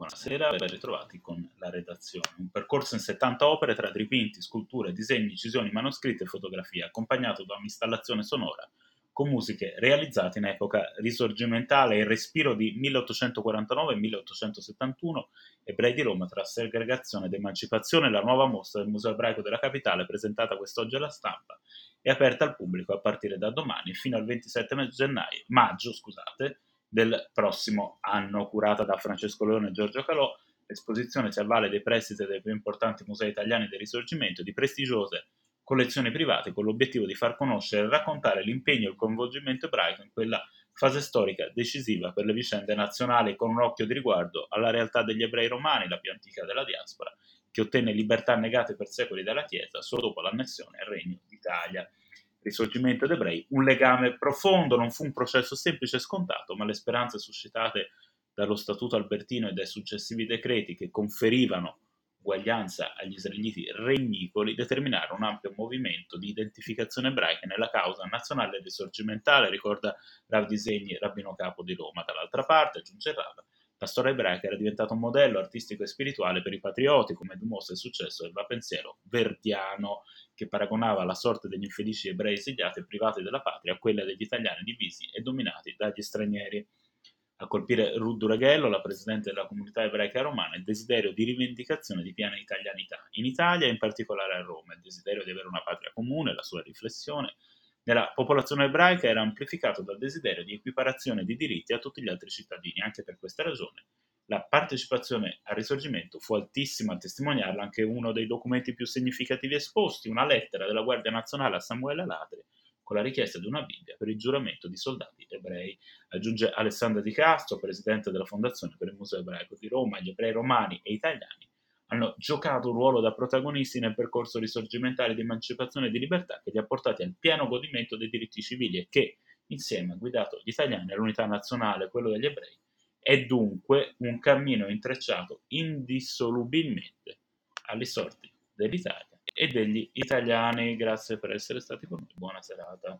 Buonasera, ben ritrovati con la redazione. Un percorso in 70 opere tra dipinti, sculture, disegni, incisioni, manoscritti e fotografie, accompagnato da un'installazione sonora con musiche realizzate in epoca risorgimentale e respiro di 1849-1871, Ebrei di Roma tra segregazione ed emancipazione, la nuova mostra del Museo Ebraico della Capitale, presentata quest'oggi alla stampa, è aperta al pubblico a partire da domani fino al 27 gennaio, maggio scusate, del prossimo anno, curata da Francesco Leone e Giorgio Calò. L'esposizione si avvale dei prestiti dei più importanti musei italiani del Risorgimento di prestigiose collezioni private con l'obiettivo di far conoscere e raccontare l'impegno e il coinvolgimento ebraico in quella fase storica decisiva per le vicende nazionali con un occhio di riguardo alla realtà degli ebrei romani, la più antica della diaspora, che ottenne libertà negate per secoli dalla Chiesa solo dopo l'annessione al Regno d'Italia. Risorgimento ed ebrei, un legame profondo, non fu un processo semplice e scontato, ma le speranze suscitate dallo Statuto Albertino e dai successivi decreti che conferivano uguaglianza agli israeliti regnicoli determinarono un ampio movimento di identificazione ebraica nella causa nazionale risorgimentale, ricorda Rav Disegni, rabbino capo di Roma. Dall'altra parte, aggiunge Rav, la storia ebraica era diventata un modello artistico e spirituale per i patrioti, come dimostra il successo del pensiero verdiano, che paragonava la sorte degli infelici ebrei esiliati e privati della patria a quella degli italiani divisi e dominati dagli stranieri. A colpire Ruth Dureghello, la presidente della comunità ebraica romana, il desiderio di rivendicazione di piena italianità in Italia e in particolare a Roma, il desiderio di avere una patria comune, la sua riflessione nella popolazione ebraica era amplificato dal desiderio di equiparazione di diritti a tutti gli altri cittadini. Anche per questa ragione la partecipazione al risorgimento fu altissima, a testimoniarlo anche uno dei documenti più significativi esposti, una lettera della Guardia Nazionale a Samuele Ladri, con la richiesta di una Bibbia per il giuramento di soldati ebrei. Aggiunge Alessandra Di Castro, presidente della Fondazione per il Museo Ebraico di Roma, gli ebrei romani e italiani hanno giocato un ruolo da protagonisti nel percorso risorgimentale di emancipazione e di libertà che li ha portati al pieno godimento dei diritti civili e che, insieme ha guidato gli italiani all'unità nazionale, quello degli ebrei, è dunque un cammino intrecciato indissolubilmente alle sorti dell'Italia e degli italiani. Grazie per essere stati con noi. Buona serata.